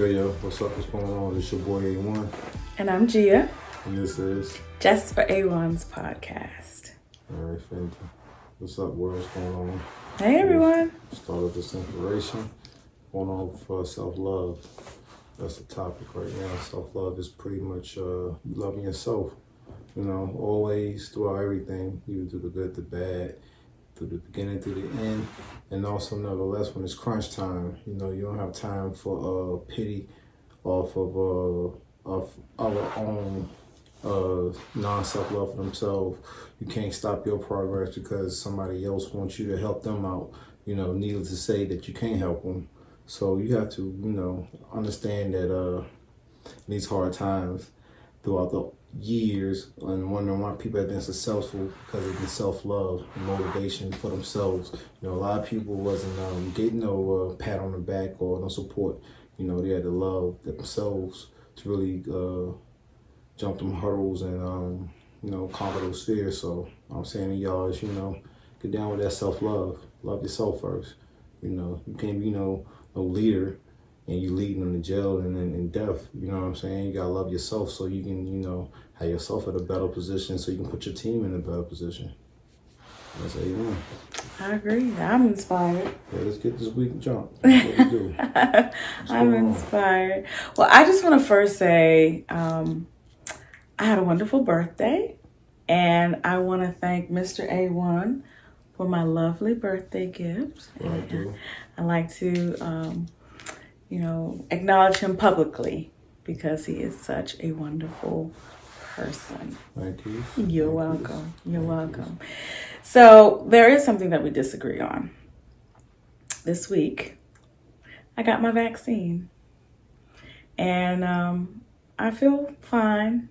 Yo, yo, what's up? What's going on? It's your boy A1, And I'm Gia, and this is. just for A1's podcast. All right, Fenty. What's up, world? What's going on? Hey everyone. Start of this inspiration. Going on for self love. That's the topic right now. Self love is pretty much uh, loving yourself. You know, always throughout everything, even through the good, the bad, through the beginning, through the end, and also nevertheless when it's crunch time. You know, you don't have time for uh, pity off of uh, of our own uh, non self love for themselves. You can't stop your progress because somebody else wants you to help them out. You know, needless to say that you can't help them. So you have to, you know, understand that uh, in these hard times throughout the years and wondering why people have been successful because of the self love and motivation for themselves. You know, a lot of people wasn't um, getting no uh, pat on the back or no support. You know, they had to love themselves to really uh, jump them hurdles and um, you know conquer those fears. So I'm saying to y'all is you know get down with that self love. Yourself first. You know you can't be know no leader and you leading them to jail and then in death. You know what I'm saying? You gotta love yourself so you can you know have yourself at a better position so you can put your team in a better position. That's how you know. I agree. I'm inspired. Yeah, let's get this week jump. We I'm going on? inspired. Well, I just want to first say um, I had a wonderful birthday, and I want to thank Mr. A1 for my lovely birthday gift. What I. I like to, um, you know, acknowledge him publicly because he is such a wonderful person. Thank you. You're Thank welcome. You're welcome. So, there is something that we disagree on. This week, I got my vaccine. And um, I feel fine.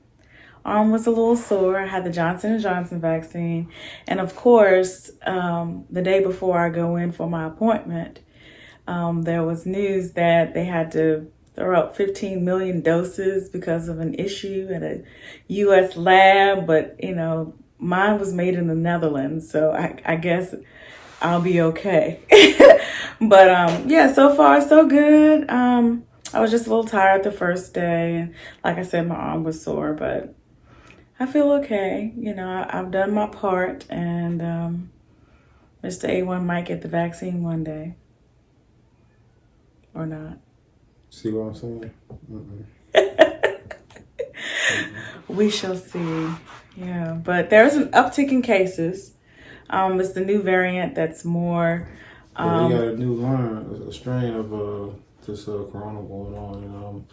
Arm was a little sore. I had the Johnson & Johnson vaccine. And of course, um, the day before I go in for my appointment, um, there was news that they had to throw out 15 million doses because of an issue at a U.S. lab. But, you know, mine was made in the Netherlands. So I, I guess I'll be okay. but um, yeah, so far so good. Um, I was just a little tired the first day, and like I said, my arm was sore, but I feel okay. You know, I, I've done my part, and um, Mr. A1 might get the vaccine one day, or not. See what I'm saying? Mm-mm. We shall see. Yeah, but there's an uptick in cases. Um, it's the new variant that's more. Yeah, Um, they got a new line, a strain of uh, this uh, corona going on. And, um,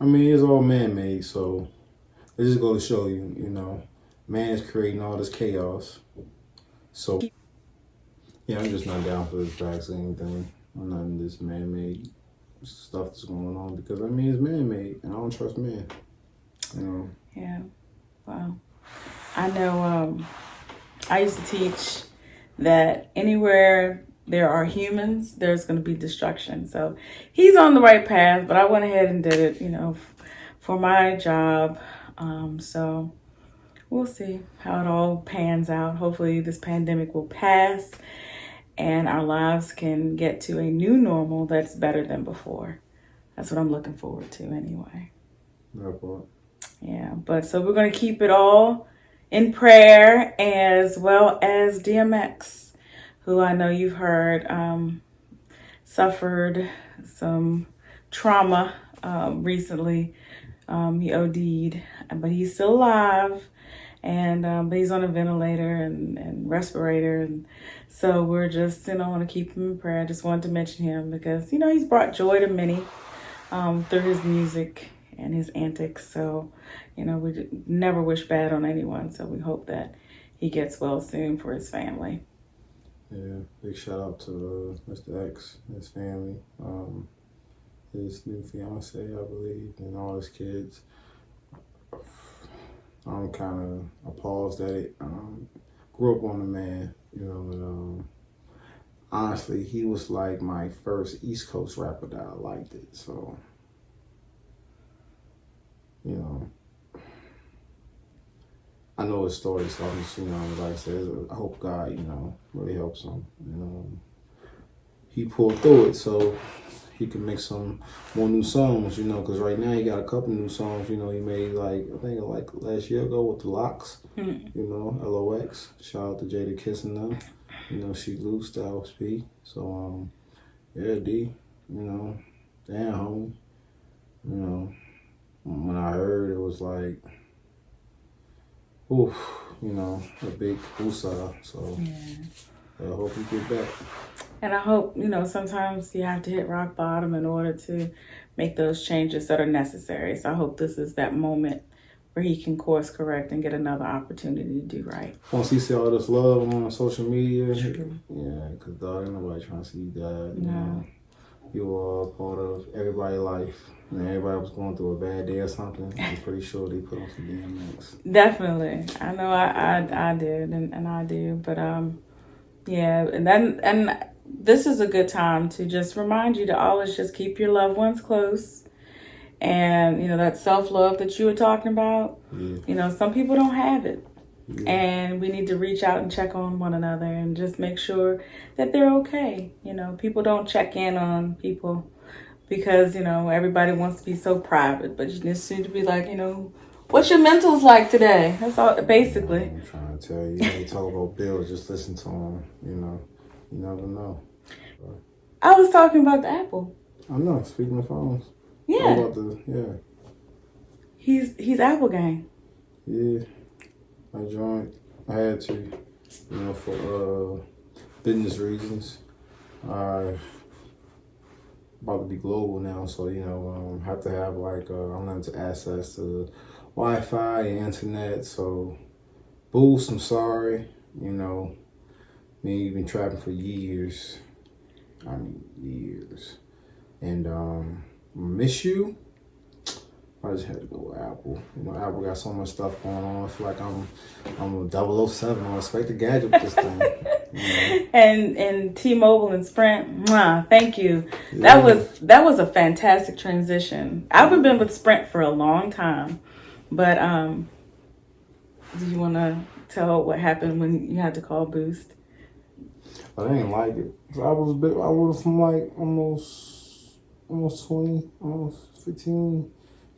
I mean, it's all man made, so it just goes to show you, you know, man is creating all this chaos. So, yeah, I'm just not down for this vaccine thing. I'm not in this man made stuff that's going on because, I mean, it's man made, and I don't trust men. You know, Yeah. Wow. I know um I used to teach that anywhere there are humans, there's going to be destruction. So he's on the right path, but I went ahead and did it, you know, for my job. Um so we'll see how it all pans out. Hopefully this pandemic will pass and our lives can get to a new normal that's better than before. That's what I'm looking forward to anyway. part. Yeah, but so we're going to keep it all in prayer as well as DMX, who I know you've heard um, suffered some trauma um, recently. Um, he OD'd, but he's still alive. And um, but he's on a ventilator and, and respirator, and so we're just you know want to keep him in prayer. I just wanted to mention him because you know he's brought joy to many um, through his music and his antics. So, you know, we never wish bad on anyone. So we hope that he gets well soon for his family. Yeah, big shout out to uh, Mr. X, his family, um, his new fiance, I believe, and all his kids. I'm kind of appalled at it. Um, grew up on the man, you know, and um, honestly, he was like my first East Coast rapper that I liked it. So, you know, I know his story, so I'm just, you know, like I said, I hope God, you know, really helps him. You know, he pulled through it, so he can make some more new songs, you know, because right now he got a couple new songs, you know, he made like, I think like last year ago with the LOX, Mm. you know, LOX. Shout out to Jadakiss and them. You know, Sheek Louch, Styles P. So, um, yeah, D, you know, damn, homie. You know, when I heard it was like, oof, you know, a big woosah. So, Yeah. I hope you get back. And I hope, you know, sometimes you have to hit rock bottom in order to make those changes that are necessary. So I hope this is that moment where he can course correct and get another opportunity to do right. Once he see all this love on social media, True. yeah, because dog, ain't nobody trying to see you die. You No. know, you are part of everybody's life. And everybody was going through a bad day or something. I'm pretty sure they put on some DMX. Definitely. I know I, I, I did and, and I do. But um yeah, and then and this is a good time to just remind you to always just keep your loved ones close. And you know that self love that you were talking about. Yeah. You know, some people don't have it. yeah. and we need to reach out and check on one another and just make sure that they're okay. You know, people don't check in on people because, you know, everybody wants to be so private, but you just need to be like, you know, what's your mentals like today? That's all, basically. I'm trying to tell you, they talk about bills, just listen to them. You know, you never know. I was talking about the Apple. I know. Speaking of phones, Yeah, about the yeah, he's he's Apple gang. yeah. I joined. I had to, you know, for uh business reasons. I about to be global now, so you know, um, have to have like uh, unlimited access to Wi-Fi and internet. So, boost. I'm sorry. You know, me you've been trapping for years. I mean years, and um, miss you. I just had to go with Apple. You know, Apple got so much stuff going on. I feel like I'm I'm a 007 on Inspector Gadget with this thing. And and T-Mobile and Sprint, mwah, thank you. Yeah. That was that was a fantastic transition. I've been with Sprint for a long time, but um, do you want to tell what happened when you had to call Boost? I didn't like it. I was bit, I was from like almost, almost 20, almost 15,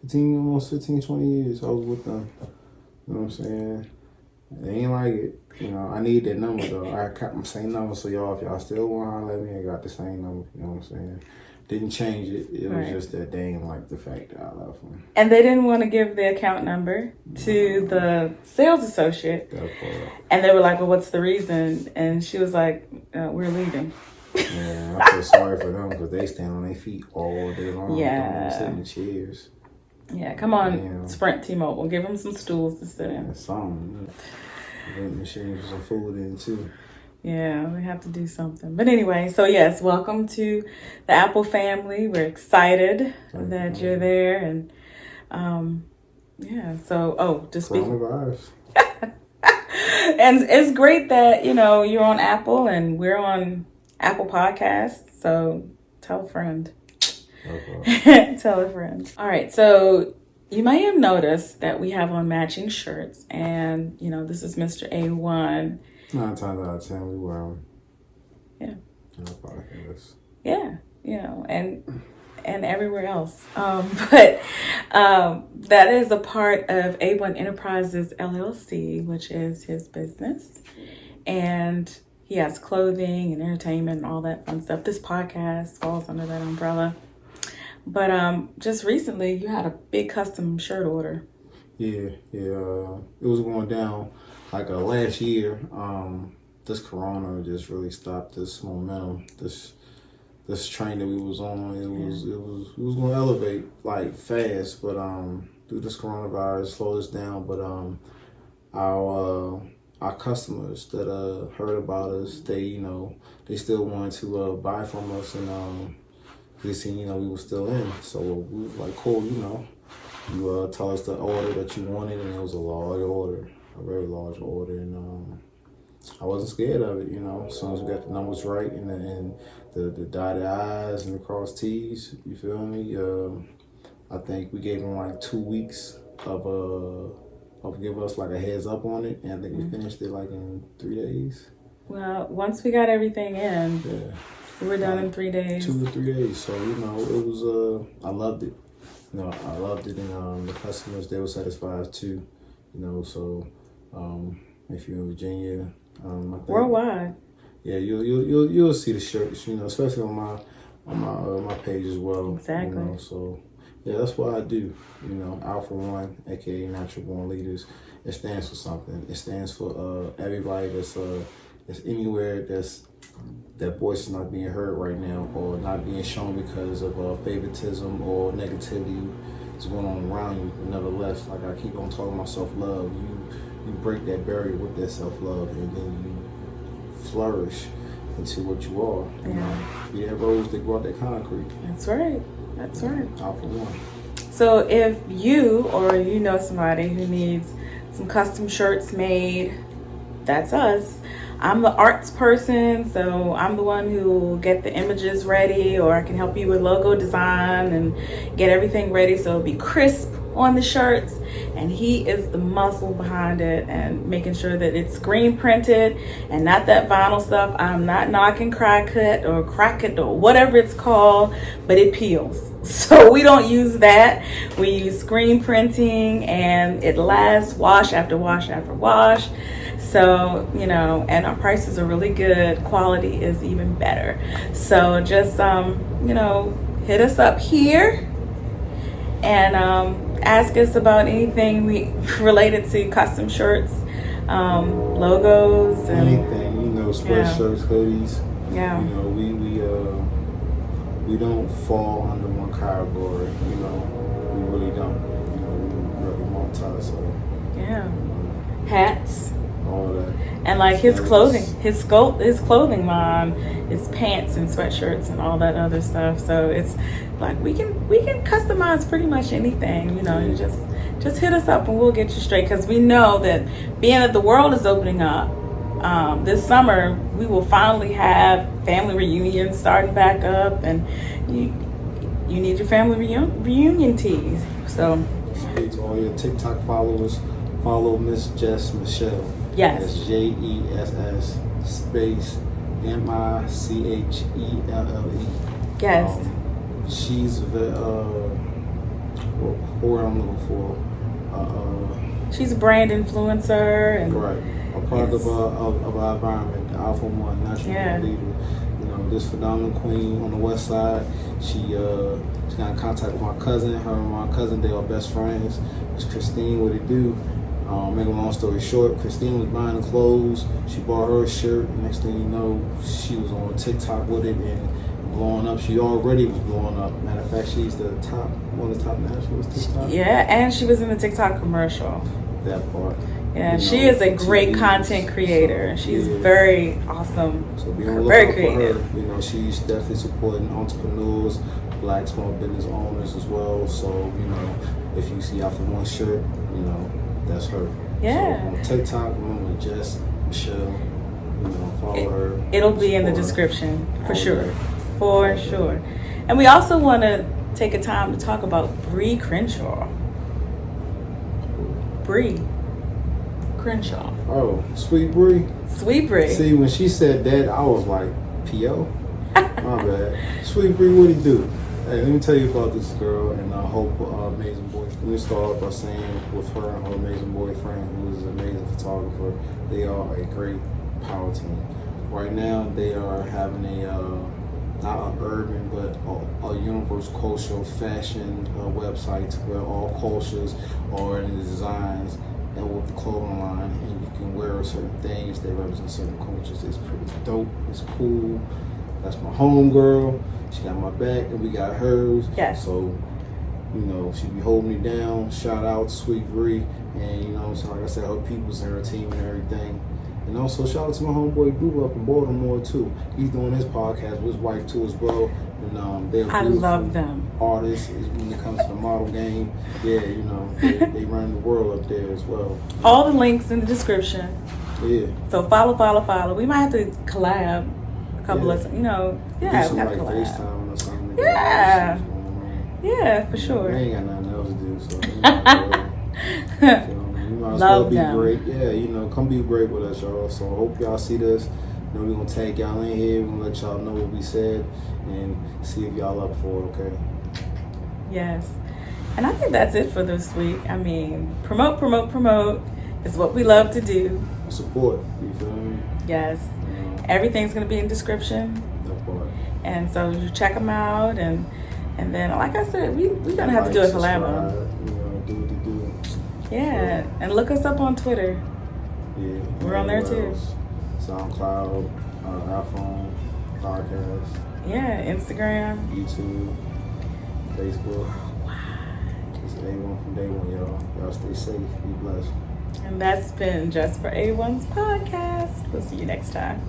15, almost 15, 20 years. I was with them. You know what I'm saying? They ain't like it. You know, I need that number though. I kept my same number, so y'all, if y'all still want to at me, I got the same number. You know what I'm saying? Didn't change it. It was just that they ain't like the fact that I left them. And they didn't want to give the account number to the sales associate, and they were like, "Well, what's the reason?" And she was like, uh, "We're leaving." Yeah, I feel sorry for them because they stand on their feet all day long. Yeah. Don't sit in chairs. Yeah, come on, Yeah. Sprint T-Mobile, give them some stools to sit in. And some machines some food in too. Yeah, we have to do something. But anyway, so yes, welcome to the Apple family. We're excited Thank that you. you're there, and um, yeah. So, oh, just speak, and it's great that you know you're on Apple and we're on Apple Podcasts. So tell a friend. Okay. tell a friend. All right, so you may have noticed that we have on matching shirts, and you know this is Mr. A1. Nine times out of ten, we wear them. Yeah. In our podcast. yeah you know and and everywhere else um but um that is a part of a1 enterprises llc which is his business and he has clothing and entertainment and all that fun stuff this podcast falls under that umbrella but um just recently you had a big custom shirt order Yeah, yeah. Uh, it was going down like uh, last year. Um, this corona just really stopped this momentum. This this train that we was on. It was it was it was going to elevate like fast, but um, through this coronavirus slowed us down. But um, our uh, our customers that uh heard about us, they you know they still wanted to uh, buy from us, and um, they seen you know we were still in. So we was like, cool, you know. You uh, tell us the order that you wanted, and it was a large order, a very large order, and um, I wasn't scared of it. You know, as soon as we got the numbers right and the, and the the dotted i's and the cross t's, you feel me? Um, I think we gave them like two weeks of uh of give us like a heads up on it, and I think we finished it like in three days. well once we got everything in Yeah, We were done in three days. two or three days. So you know, it was. Uh, I loved it. You know, I loved it, and um, the customers they were satisfied too. You know, so um, if you're in Virginia, um, I think, Worldwide. yeah, you'll you'll you'll you'll see the shirts. You know, especially on my on my uh, my page as well. Exactly. You know, so yeah, that's what I do. You know, Alpha One, aka Natural Born Leaders. It stands for something. It stands for uh, everybody that's uh that's anywhere that's that voice is not being heard right now or not being shown because of uh, favoritism or negativity is going on around you. Nevertheless, like I keep on talking about self love, you you break that barrier with that self love, and then you flourish into what you are. You know, be that rose that grow out that concrete. That's right. That's right. Alpha one. So if you or you know somebody who needs some custom shirts made, that's us. I'm the arts person, so I'm the one who will get the images ready, or I can help you with logo design and get everything ready so it'll be crisp on the shirts. And he is the muscle behind it and making sure that it's screen printed and not that vinyl stuff. I'm not knocking crack cut or crack it or whatever it's called, but it peels. So we don't use that. We use screen printing and it lasts wash after wash after wash. So, you know, and our prices are really good. Quality is even better. So just, um, you know, hit us up here and um, ask us about anything we related to custom shirts, um, logos, and Anything, you know, sweatshirts, hoodies. yeah, You know, we we uh we don't fall under one category. You know, we really don't. You know, we really multi. So yeah, hats. All that. And like his clothing, his sculpt, his clothing line his pants and sweatshirts and all that other stuff. So it's like we can we can customize pretty much anything. You know, you just just hit us up and we'll get you straight because we know that being that the world is opening up. Um, this summer we will finally have family reunions starting back up, and you you need your family reun- reunion tees. So all your TikTok followers, follow Miss Jess Michelle. Yes. That's J E S S space M I C H E L L E. yes, Um, she's the uh, what I'm looking for. Uh, uh, she's a brand influencer and Right. A product Yes. of, our, of, of our environment, the Alpha One, natural Yeah. leader. You know, this phenomenal queen on the west side. She uh she got in contact with my cousin. Her and my cousin, they are best friends. It's Christine, what it do. Um, make a long story short, Christine was buying the clothes. She bought her a shirt. Next thing you know, she was on TikTok with it and blowing up. She already was blowing up. Matter of fact, she's the top, one of the top nationals TikTok. yeah, and she was in the TikTok commercial. That part. Yeah, You she know, is a great TVs. content creator. She's yeah. very awesome. So be on the Very lookout for creative. her. You know, she's definitely supporting entrepreneurs, black small business owners as well. So, you know, if you see Alpha One shirt, you know, that's her. Yeah. So on TikTok, remember Jess, Michelle, you know, follow her. It'll be in the description for sure. For sure. And we also want to take a time to talk about Bree Crenshaw. Bree Crenshaw. Oh, Sweet Bree. Sweet Bree. See, when she said that, I was like, P.O.? My bad. Sweet Bree, what he do? Hey, let me tell you about this girl and I hope uh, amazing boy. Me start by saying with her and her amazing boyfriend, who is an amazing photographer, they are a great power team. Right now, they are having a uh, not an urban but a, a universal cultural fashion uh, website where all cultures are in the designs and with the clothing line, and you can wear certain things that represent certain cultures. It's pretty dope. It's cool. That's my home girl. She got my back, and we got hers. Yes. So, you know, she be holding me down. Shout out Sweet Bree, and you know, so like I said, her people's and her team and everything. And also shout out to my homeboy Boo up in Baltimore too. He's doing his podcast with his wife too as well. And um, they're I love them. artists when it comes to the model game. Yeah, you know, they, they run the world up there as well. All the links in the description. Yeah. So follow, follow, follow. We might have to collab a couple Yeah. of, you know, yeah, we some gotta like collab. FaceTime or something. Yeah. Yeah, for We sure. ain't got nothing else to do, so you might as well, you might as well be them. great. Yeah, you know, come be great with us, y'all. So hope y'all see this. know, we're gonna tag y'all in here. We're gonna let y'all know what we said and see if y'all up for it. Okay. Yes. And I think that's it for this week. I mean, promote, promote, promote is what we love to do. Support. You feel me? Yes. You Everything's going to be in description. that part. And so you check them out. And and then, like I said, we, we're going to have to do it for You know, do what do. Yeah. And look us up on Twitter. Yeah. We're on there too. SoundCloud, uh, iPhone, podcast, Yeah. Instagram. YouTube, Facebook. It's A1 from day one, y'all. Y'all stay safe. Be blessed. And that's been Just for A1's podcast. We'll see you next time.